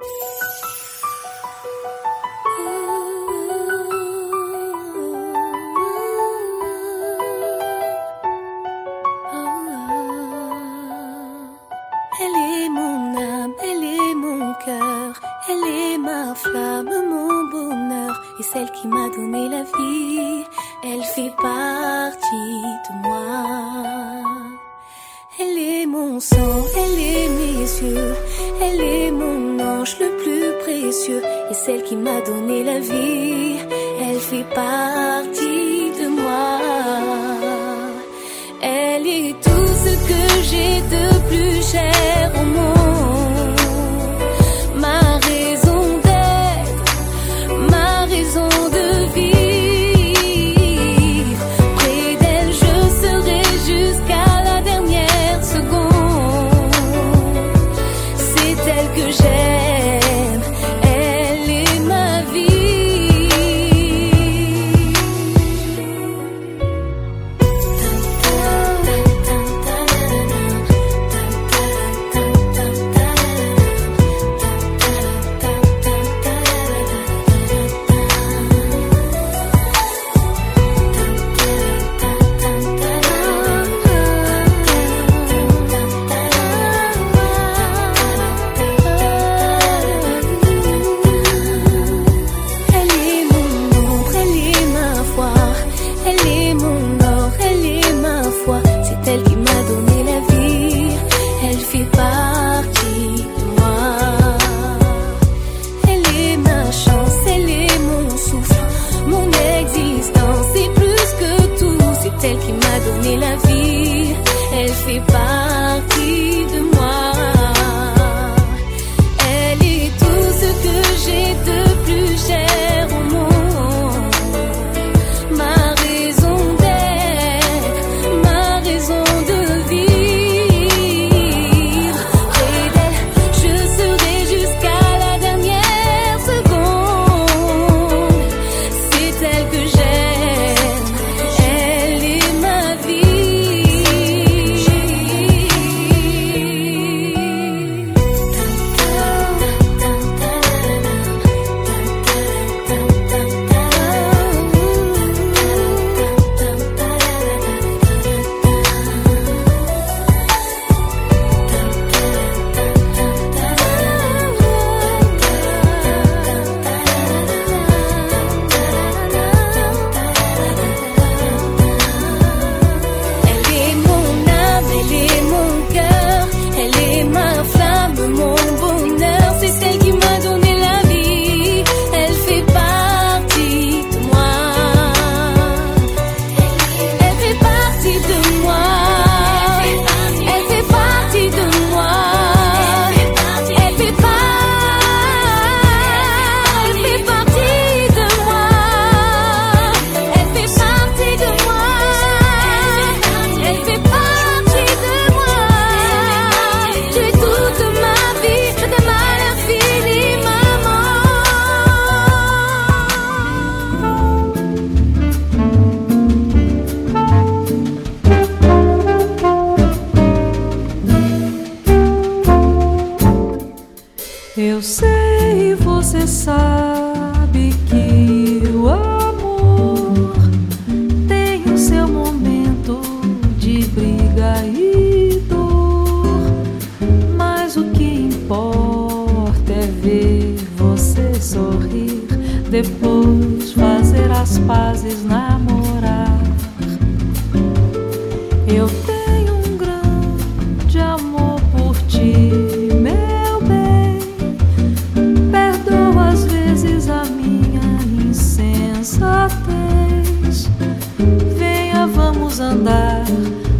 you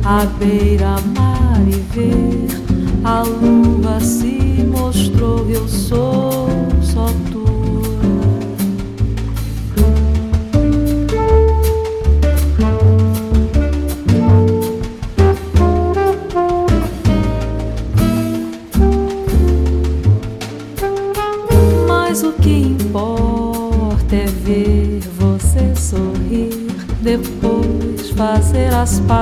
A beira-mar e ver a lua se mostrou. Eu sou só tua. Mas o que importa é ver você sorrir, depois fazer as pazes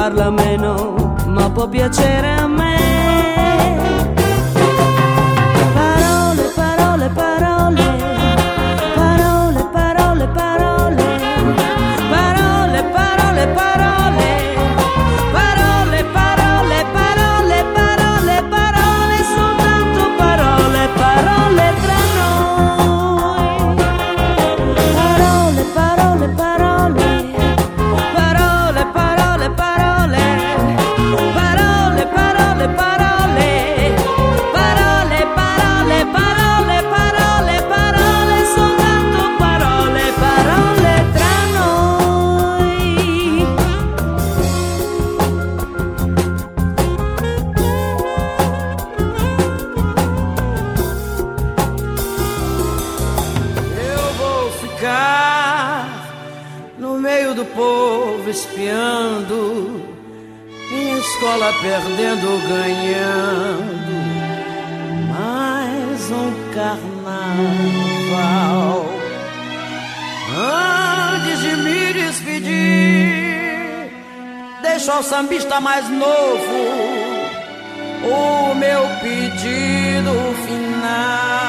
parla meno, ma può piacere a me. Perdendo ganhando mais um carnaval. Antes de me despedir, deixa o sambista mais novo o meu pedido final.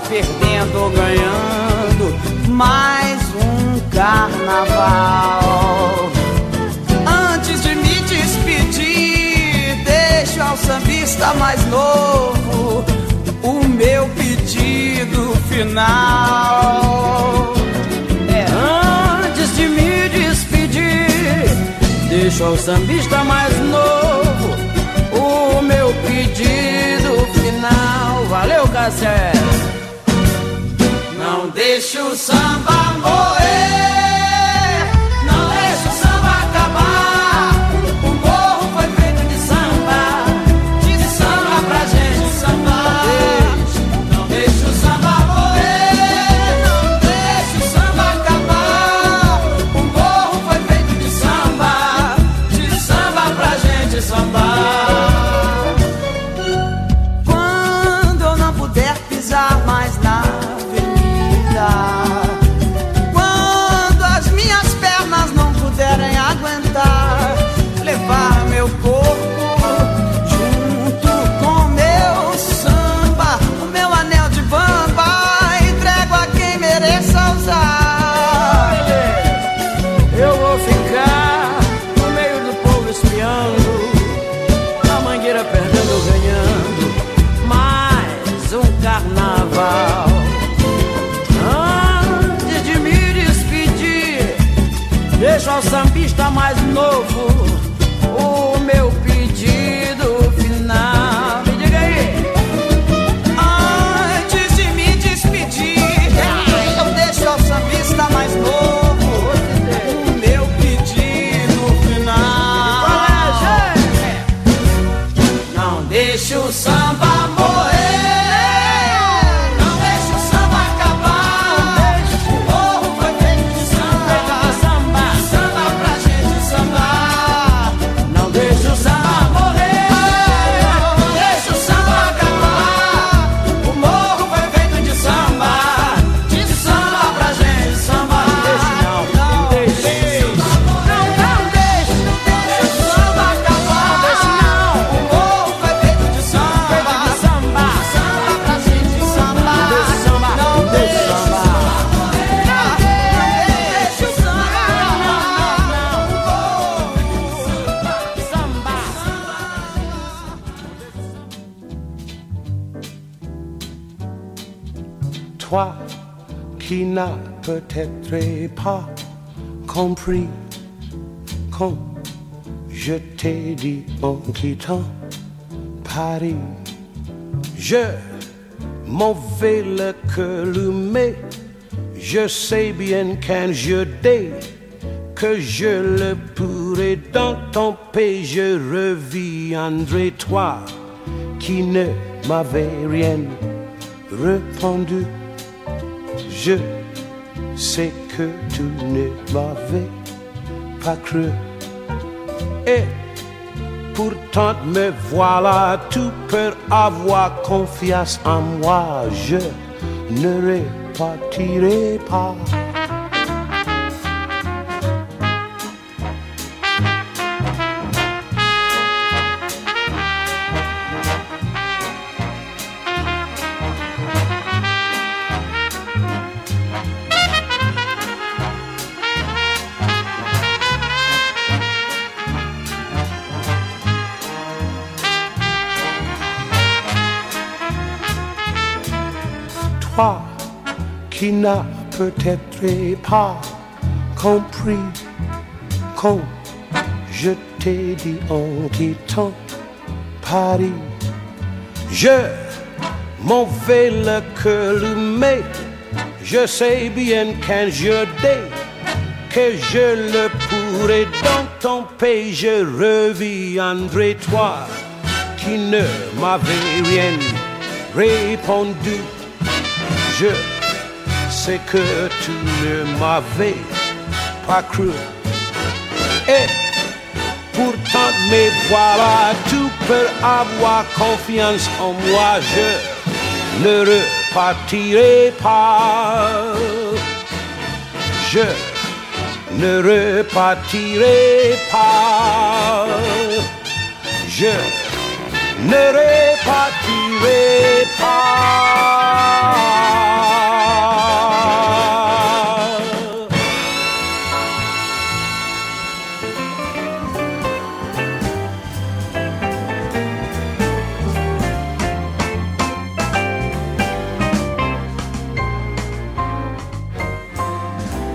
Perdendo ou ganhando mais um carnaval. Antes de me despedir, deixo ao sambista mais novo o meu pedido final. É, antes de me despedir, deixo ao sambista mais novo o meu pedido final. Valeu, Cassé! Não deixe o samba morrer. Quand je t'ai dit en quittant Paris, je m'en vais le cœur je sais bien qu'un dès que je le pourrai dans ton pays, je reviendrai toi qui ne m'avais rien répondu. Je sais que tu ne m'avais pas cru. Et pourtant me voilà, tu peux avoir confiance en moi. Je ne repartirai pas. Qui n'as peut-être pas compris quand je t'ai dit en quittant Paris, je m'en vais le cœur mais je sais bien qu'un jour que je le pourrai dans ton pays, je reviendrai toi qui ne m'avais rien répondu. Je sais que tu ne m'avais pas cru. Et pourtant, mais voilà, tu peux avoir confiance en moi. Je ne repartirai pas. Je ne repartirai pas. Je ne pas.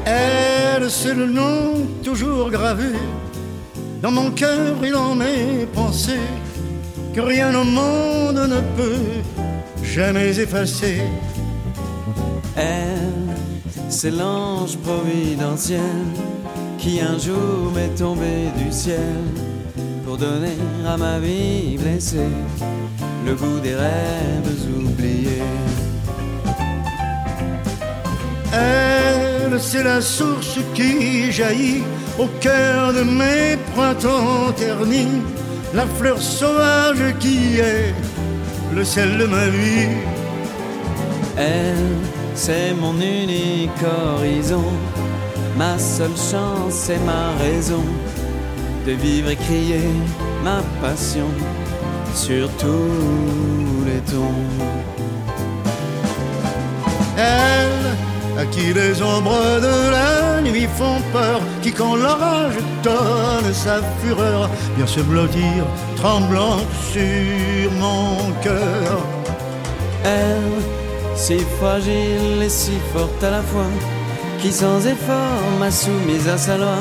Elle, c'est le nom toujours gravé dans mon cœur et dans mes pensées, que rien au monde ne peut jamais effacer. Elle, c'est l'ange providentiel qui un jour m'est tombé du ciel pour donner à ma vie blessée le goût des rêves oubliés. Elle, c'est la source qui jaillit au cœur de mes printemps ternis, la fleur sauvage qui est le sel de ma vie. Elle, c'est mon unique horizon, ma seule chance et ma raison de vivre et crier ma passion sur tous les tons. À qui les ombres de la nuit font peur, qui quand l'orage donne sa fureur, vient se blottir tremblante sur mon cœur. Elle, si fragile et si forte à la fois, qui sans effort m'a soumise à sa loi,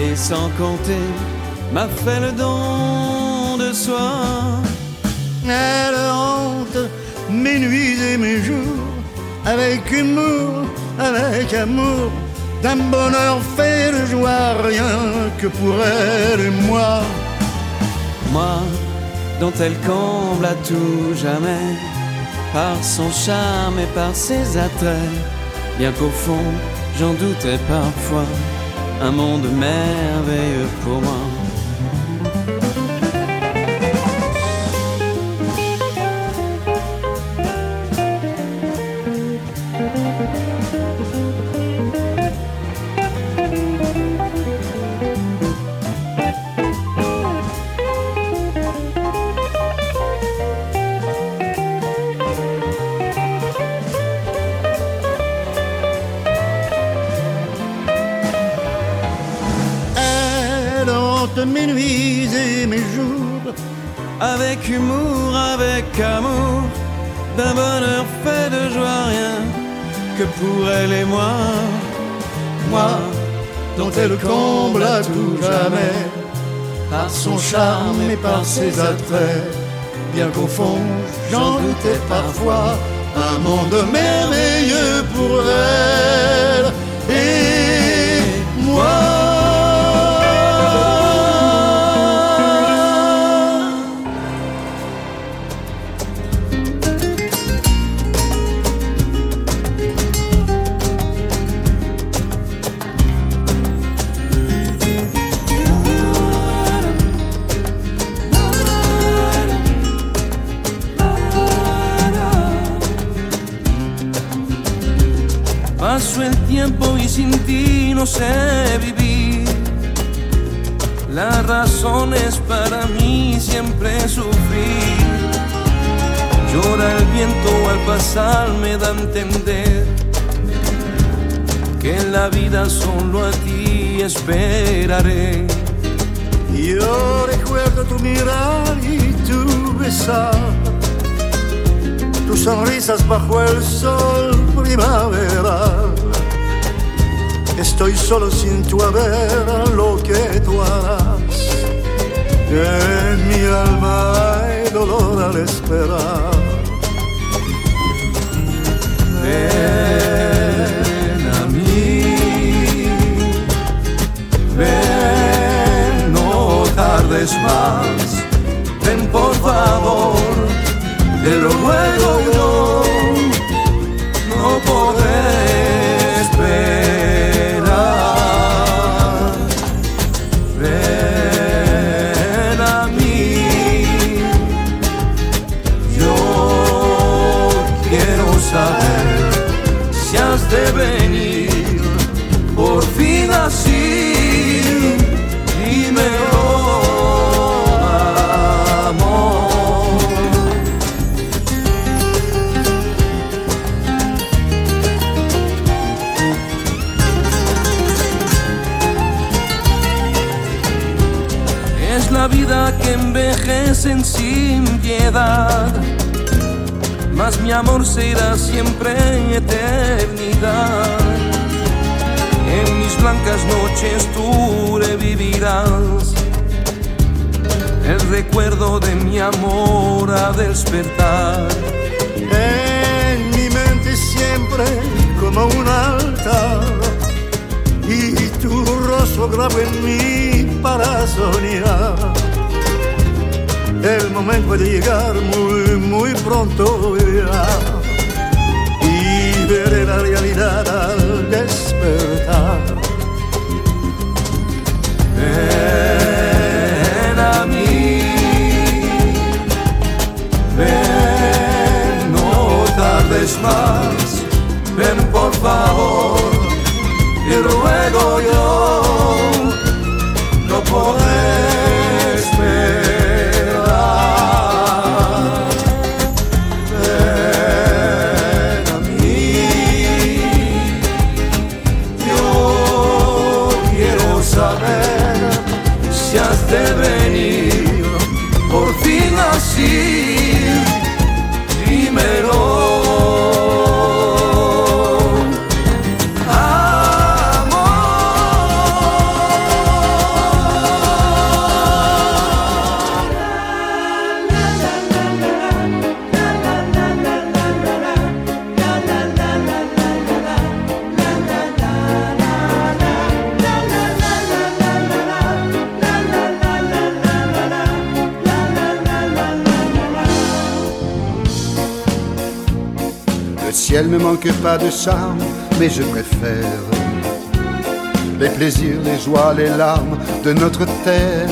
et sans compter m'a fait le don de soi. Elle hante mes nuits et mes jours avec humour, avec amour, d'un bonheur fait de joie, rien que pour elle et moi. Moi, dont elle comble à tout jamais, par son charme et par ses attraits, bien qu'au fond j'en doutais parfois, un monde merveilleux pour moi. Elle comble à tout jamais, par son charme et par ses attraits, bien qu'au fond j'en doutais parfois, un monde merveilleux pour elle y sin ti no sé vivir. La razón es para mí siempre sufrir. Llora el viento al pasar, me da a entender que en la vida solo a ti esperaré. Yo recuerdo tu mirar y tu besar, tus sonrisas bajo el sol primaveral. Estoy solo sin tu haber lo que tú harás. En mi alma hay dolor al esperar. Ven a mí, ven, no tardes más, ven por favor, te lo ruego yo, sin piedad mas mi amor se irá siempre eternidad. En mis blancas noches tú revivirás el recuerdo de mi amor a despertar. En mi mente siempre como un altar y tu rostro grabo en mí para soñar. El momento de llegar muy, muy pronto ya y veré la realidad al despertar. Ven a mí, ven, no tardes más, ven por favor, y ruego yo, no podré ciel ne manque pas de charme, mais je préfère les plaisirs, les joies, les larmes de notre terre.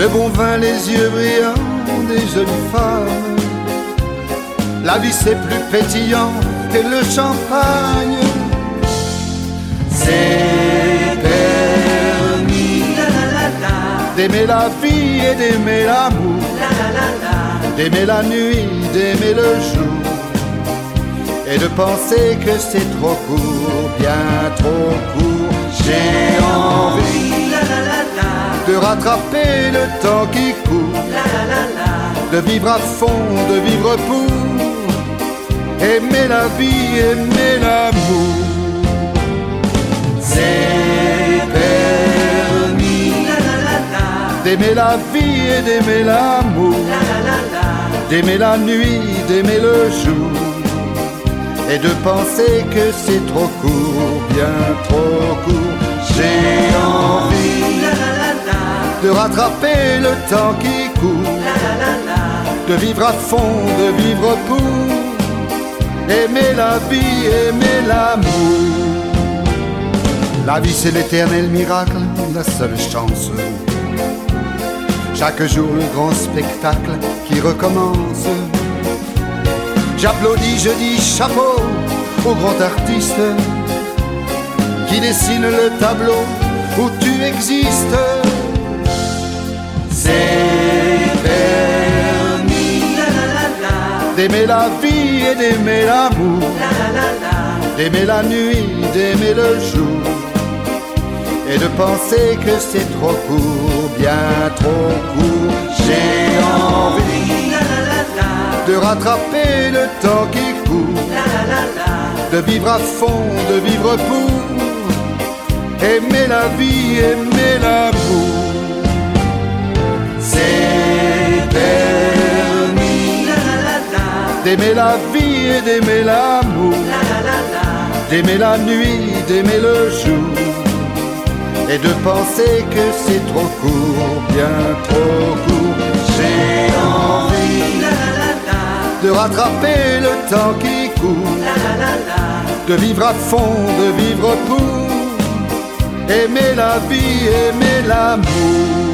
Le bon vin, les yeux brillants des jolies femmes. La vie c'est plus pétillant que le champagne. C'est permis d'aimer la vie et d'aimer l'amour, d'aimer la nuit, d'aimer le jour et de penser que c'est trop court, bien trop court. J'ai envie de rattraper le temps qui court, de vivre à fond, de vivre pour aimer la vie, aimer l'amour. C'est permis d'aimer la vie et d'aimer l'amour, d'aimer la nuit, d'aimer le jour et de penser que c'est trop court, bien trop court. J'ai envie de rattraper le temps qui court, de vivre à fond, de vivre pour aimer la vie, aimer l'amour. La vie c'est l'éternel miracle, la seule chance. Chaque jour le grand spectacle qui recommence. J'applaudis, je dis chapeau au grand artiste qui dessine le tableau où tu existes. C'est permis d'aimer la vie et d'aimer l'amour, d'aimer la nuit, d'aimer le jour et de penser que c'est trop court, bien trop court. J'ai envie de rattraper le temps qui court, de vivre à fond, de vivre pour aimer la vie, aimer l'amour. C'est permis d'aimer la vie et d'aimer l'amour, d'aimer la nuit, d'aimer le jour. Et de penser que c'est trop court, bien trop court. J'ai envie de rattraper le temps qui court, de vivre à fond, de vivre pour. Aimer la vie, aimer l'amour.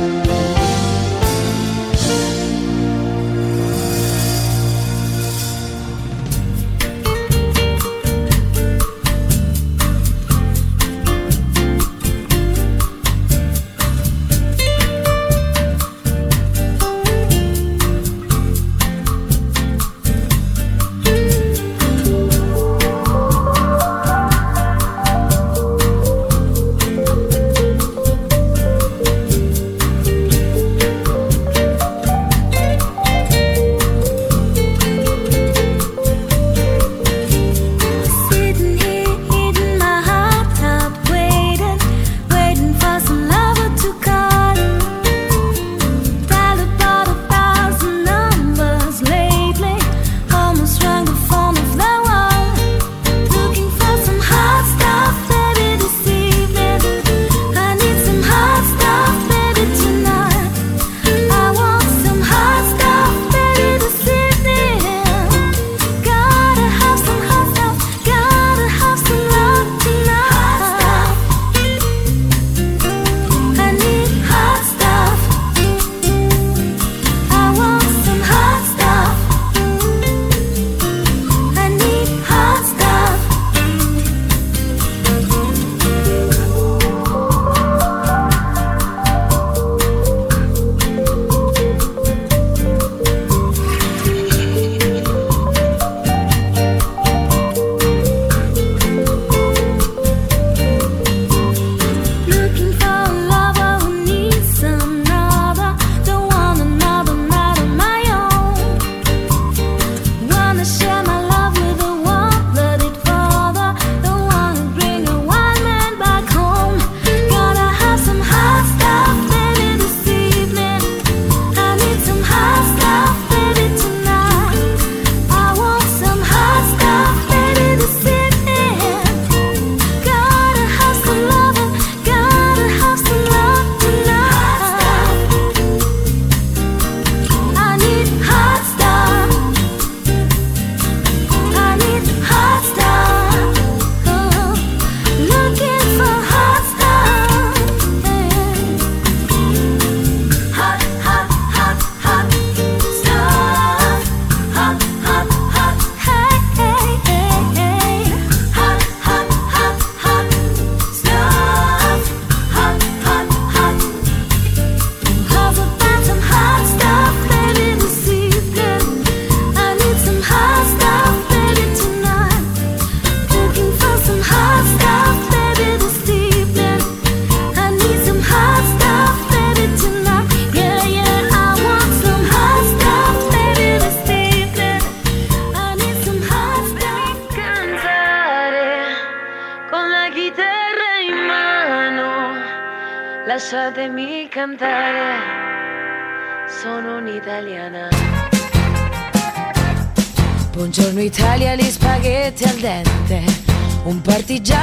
partigiano.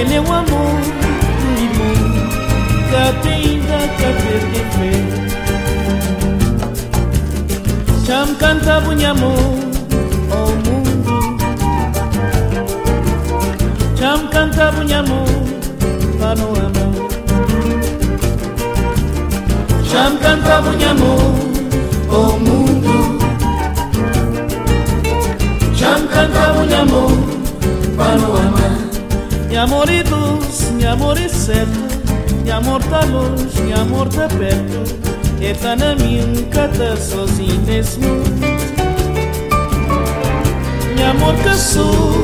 Ele é um amor, um limão Cate ainda, cate de fé. Cham canta bunhamo ao mundo. Cham canta bunhamo panorama Cham canta bunhamo ao mundo. Cham canta pano panorama Me amor é doce, me amor é certo me amor tá longe, mi amor tá perto E tá na minha, cá tá sozinho nesse mundo amor caçou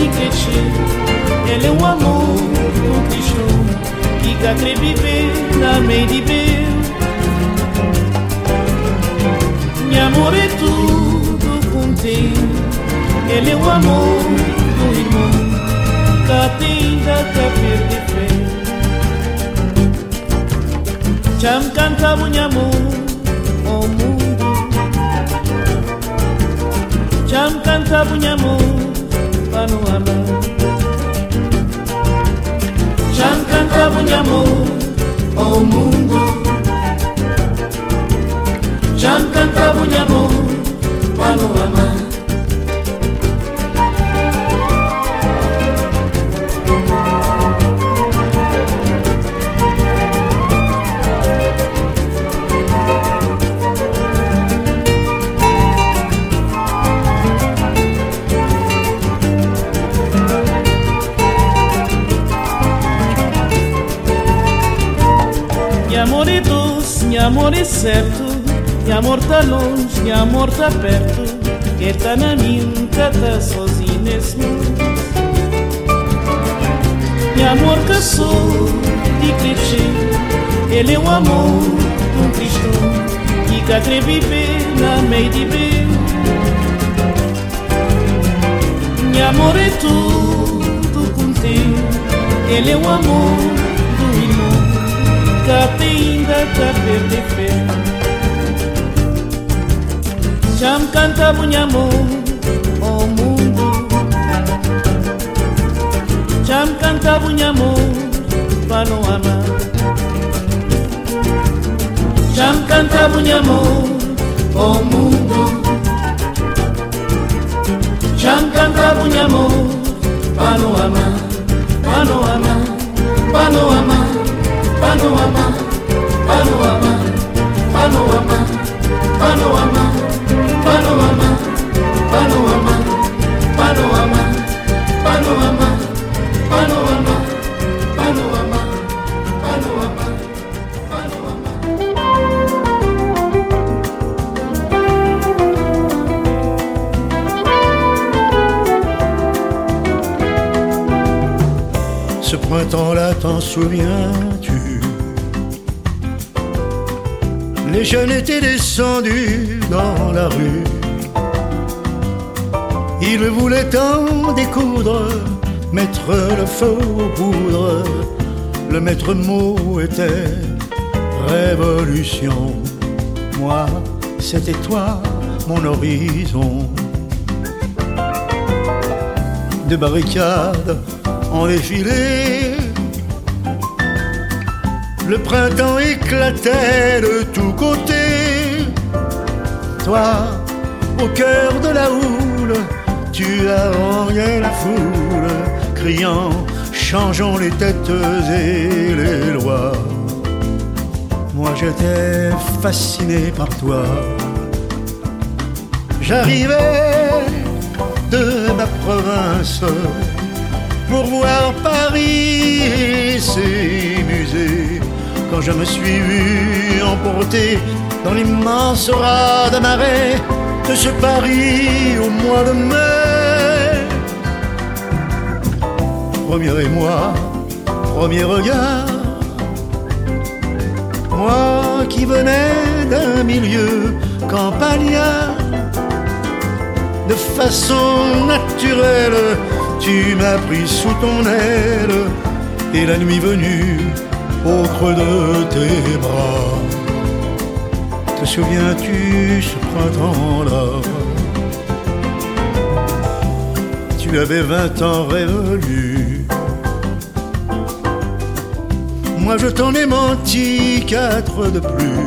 e cresceu Ele é o amor conquistou Que cá crê viver na meia de amor é tudo contigo, ele é o amor do irmão. Nothing that they feel different Chamkanta bunyamu omungu Chamkanta bunyamu panuana Chamkanta panuana Minha amor é certo, minha amor tá longe, minha amor tá perto. Quem tá na minha tá sozinho nesse mundo. Minha amor caçou de clichê, ele é o amor de um cristão que quer viver na meio de bem. Minha amor é tudo contigo, ele é o amor cătin de te pirti fi Jam canta bunyamu o oh mungu Jam canta bunyamu panuana Jam canta bunyamu o oh mungu Jam canta bunyamu panuana Panuana, panuana para não amar Panorama, panorama, panorama, panorama, panorama, panorama, panorama, panorama. Ce printemps-là, t'en souviens-tu Les jeunes étaient descendus dans la rue. Ils voulaient en découdre, mettre le feu aux poudres. Le maître mot était révolution. Moi, c'était toi, mon horizon. De barricades en défilé, le printemps éclatait de tous côtés. Toi, au cœur de la houle, tu haranguais la foule, criant Changeons les têtes et les lois. Moi j'étais fasciné par toi. J'arrivais de ma province pour voir Paris et ses musées. Quand je me suis vu emporté dans l'immense de marée de ce Paris au mois de mai. Premier émoi, premier regard, moi qui venais d'un milieu campagnard, de façon naturelle, tu m'as pris sous ton aile, et la nuit venue, au creux de tes bras, te souviens-tu ce printemps-là? Tu avais vingt ans révolus. Moi je t'en ai menti quatre de plus.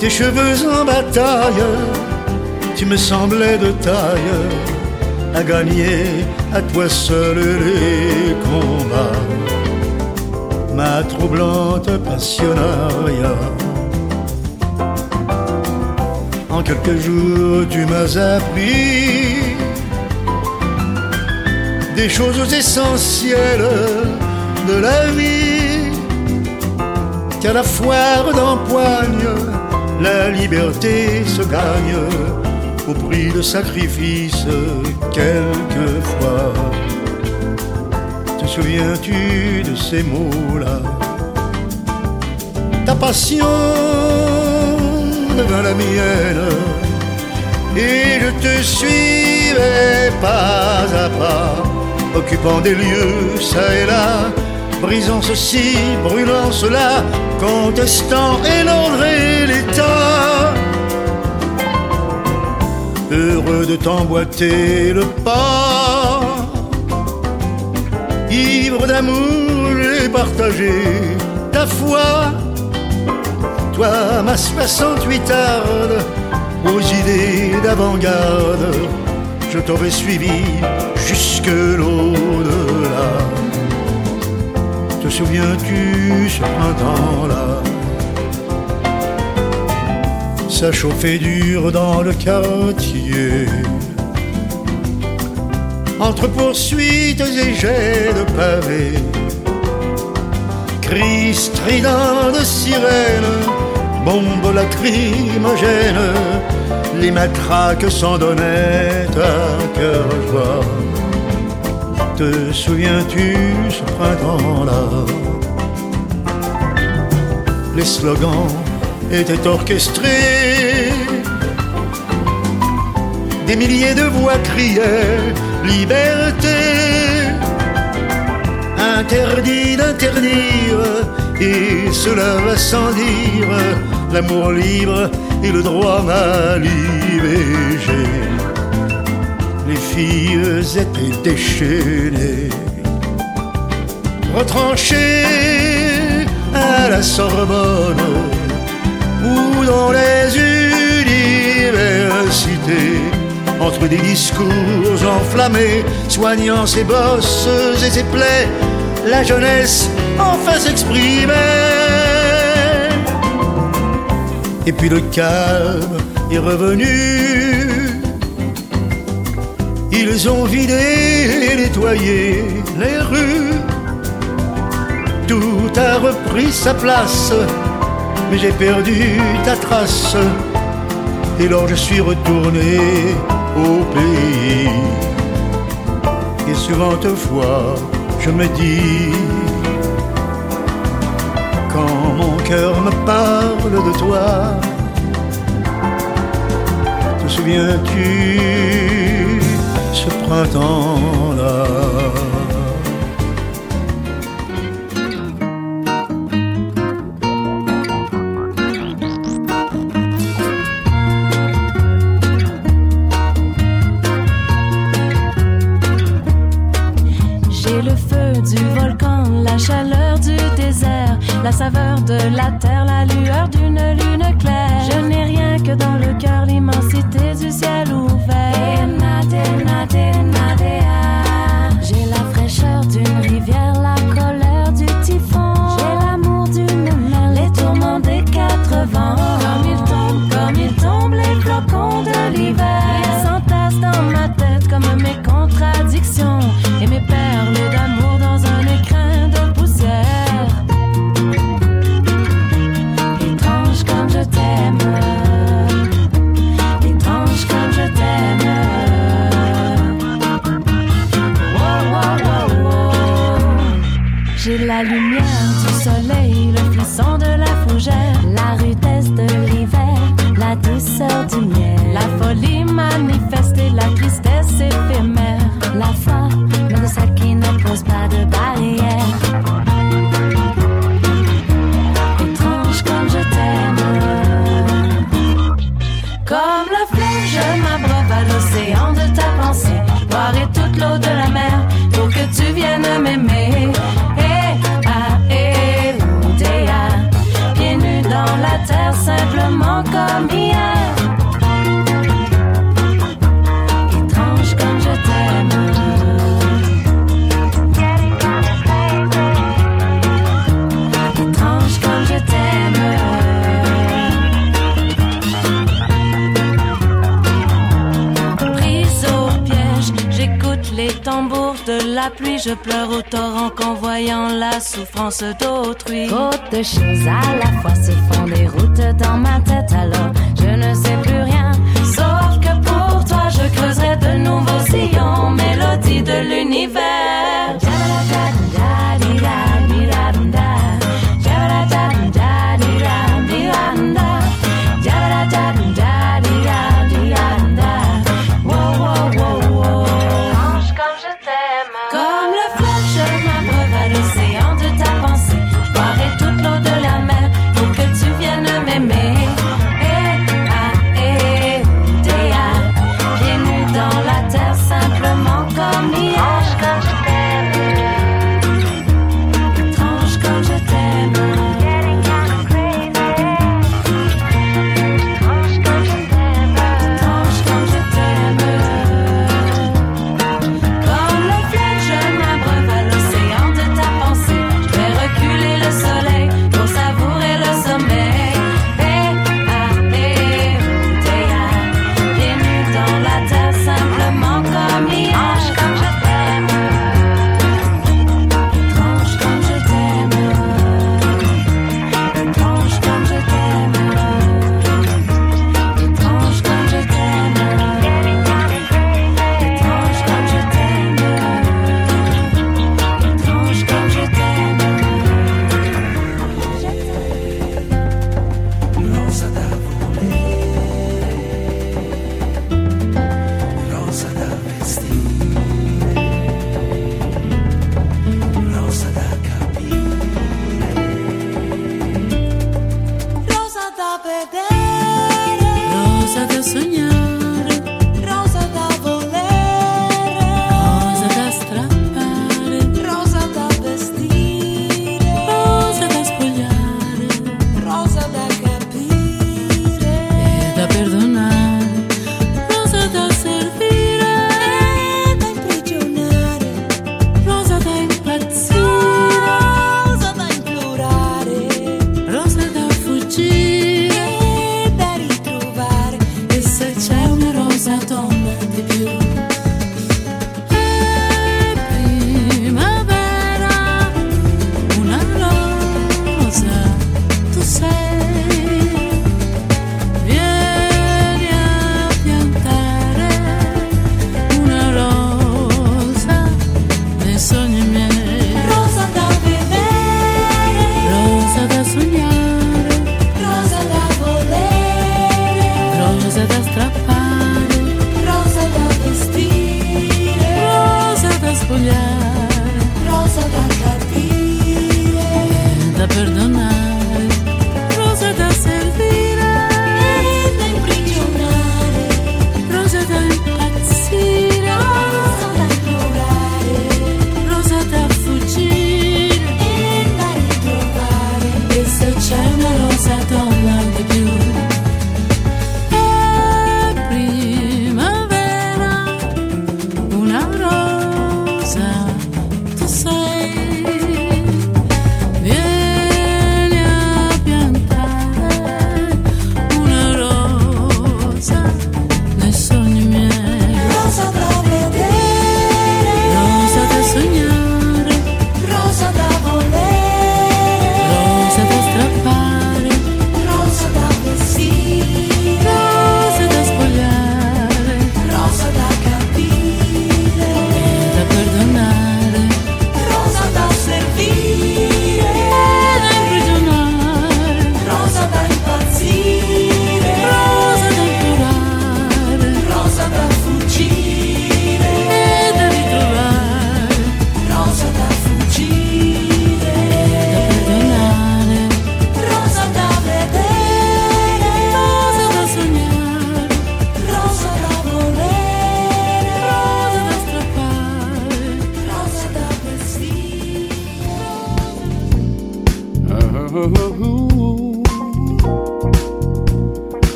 Tes cheveux en bataille, tu me semblais de taille à gagner à toi seul les combats. Ma troublante passionnariat. En quelques jours, tu m'as appris des choses essentielles de la vie. Qu'à la foire d'empoigne, la liberté se gagne au prix de sacrifices quelquefois. Souviens-tu de ces mots-là? Ta passion devint la mienne et je te suivais pas à pas, occupant des lieux ça et là, brisant ceci, brûlant cela, contestant et et l'état heureux de t'emboîter le pas. Ivre d'amour, j'ai partagé ta foi. Toi, ma 68 arde, aux idées d'avant-garde, je t'aurais suivi jusque l'au-delà. Te souviens-tu ce printemps-là? Ça chauffait dur dans le quartier. Entre poursuites et jets de pavés, cris stridents de sirène, bombes lacrymogènes, les matraques s'en donnaient à cœur joie. Te souviens-tu ce printemps-là? Les slogans étaient orchestrés. Des milliers de voix criaient liberté. Interdit d'interdire, et cela va sans dire, l'amour libre et le droit à l'IVG. Les filles étaient déchaînées, retranchées à la Sorbonne ou dans les universités, entre des discours enflammés, soignant ses bosses et ses plaies, la jeunesse enfin s'exprimait. Et puis le calme est revenu. Ils ont vidé et nettoyé les rues. Tout a repris sa place, mais j'ai perdu ta trace. Et alors je suis retourné au pays. Et souvent fois, je me dis, quand mon cœur me parle de toi, te souviens-tu ce printemps-là? Du volcan, la chaleur du désert, la saveur de la terre, la lueur d'une lune claire. Je n'ai rien que dans le cœur l'immensité du ciel ouvert. J'ai la fraîcheur d'une rivière, la colère du typhon. J'ai l'amour d'une mer, les tourments des quatre vents. Comme ils tombent, comme ils tombent les flocons de l'hiver. Folie manifestée, la tristesse éphémère, la foi, de celle qui ne pose pas de barrière. Étrange comme je t'aime. Comme le fleuve, je m'abreuve à l'océan de ta pensée. Boirai toute l'eau de la mer pour que tu viennes m'aimer. Pluie, je pleure au torrent qu'en voyant la souffrance d'autrui. Trop choses à la fois se font des routes dans ma tête, alors je ne sais plus rien. Sauf que pour toi, je creuserai de nouveaux sillons, mélodie de l'univers.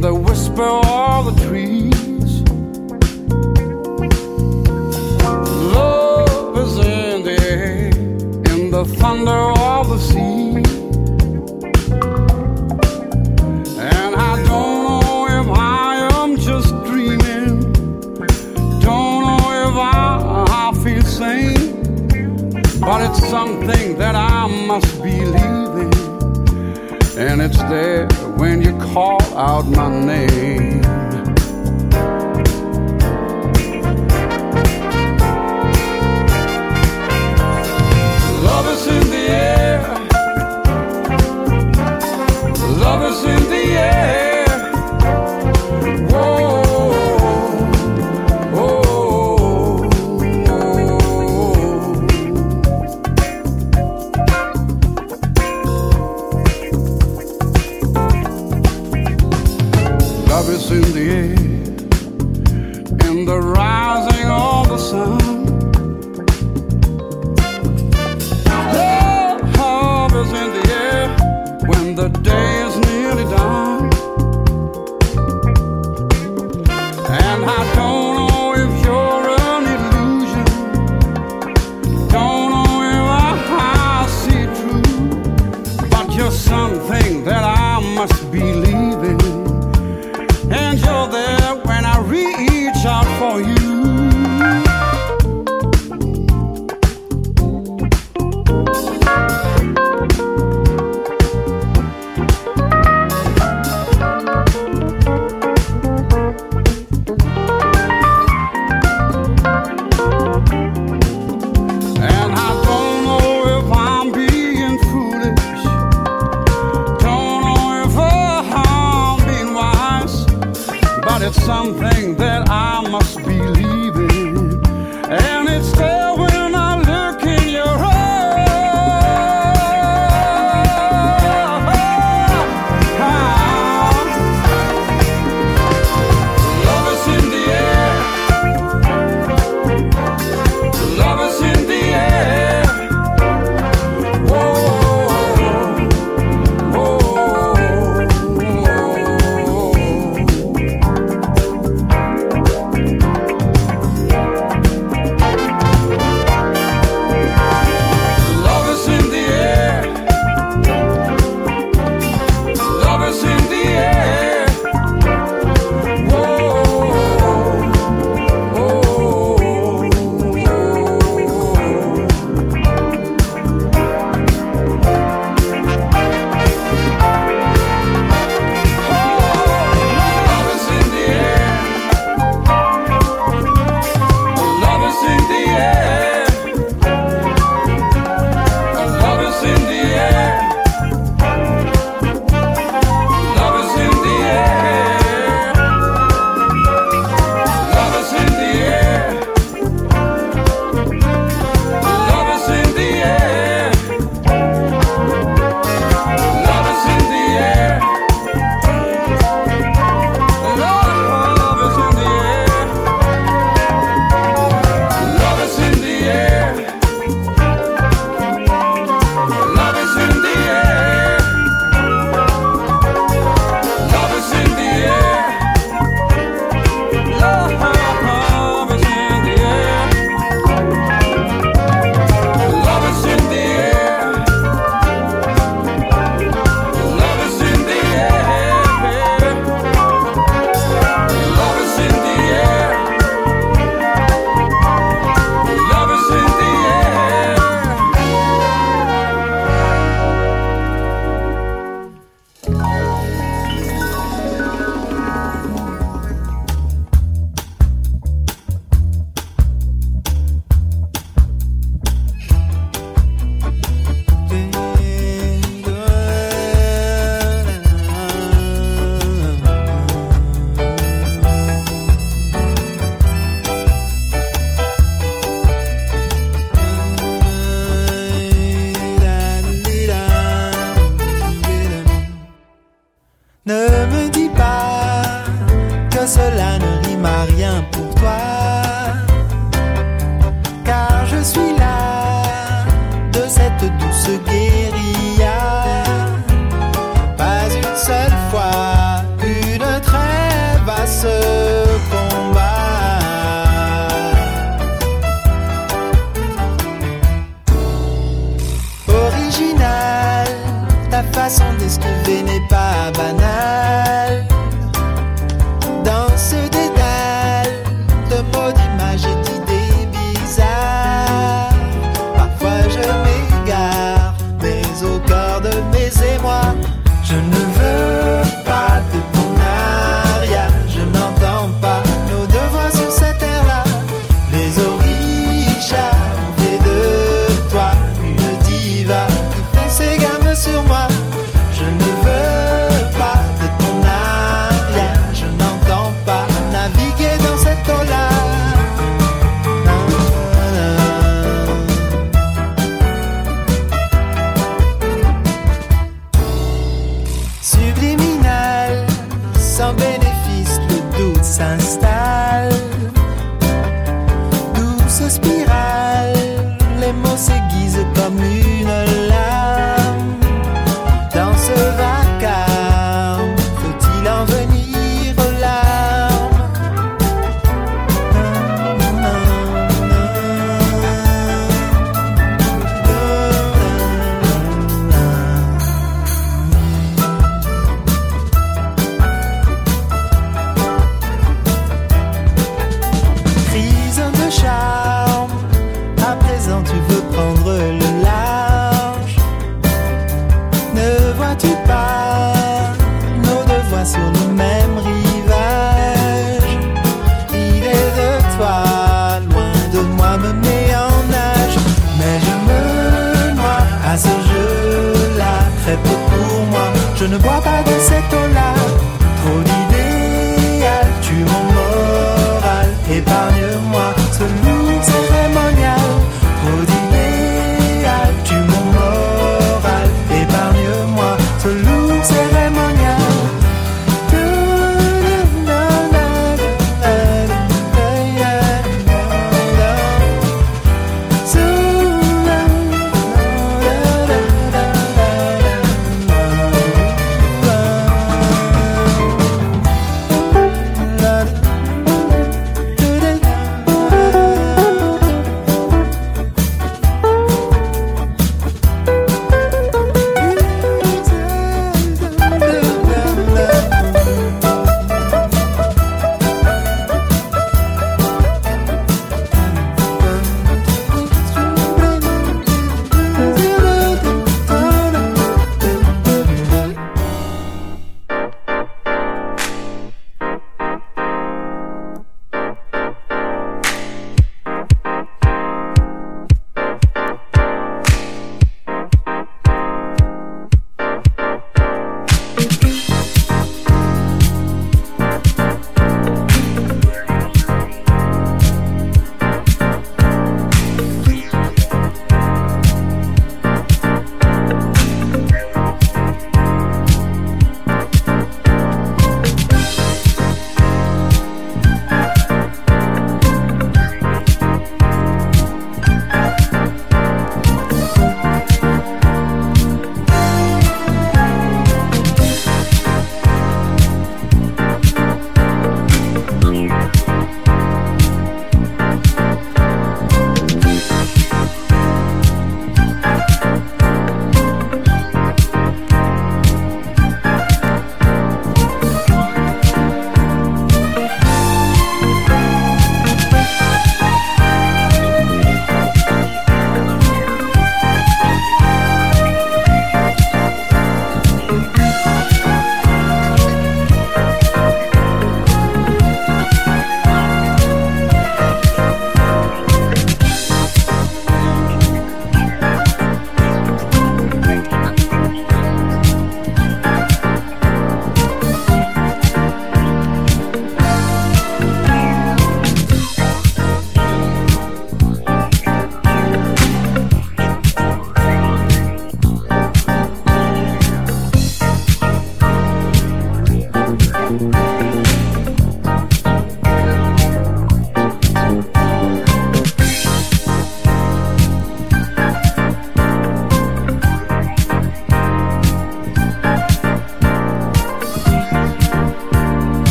in the whisper of the trees. Love is in the air, in the thunder of the sea. And I don't know if I am just dreaming. Don't know if I, I feel sane. But it's something that I must believe in. And it's there when you call out my name. Love is in the air. Something that I must believe in. And you're there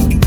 you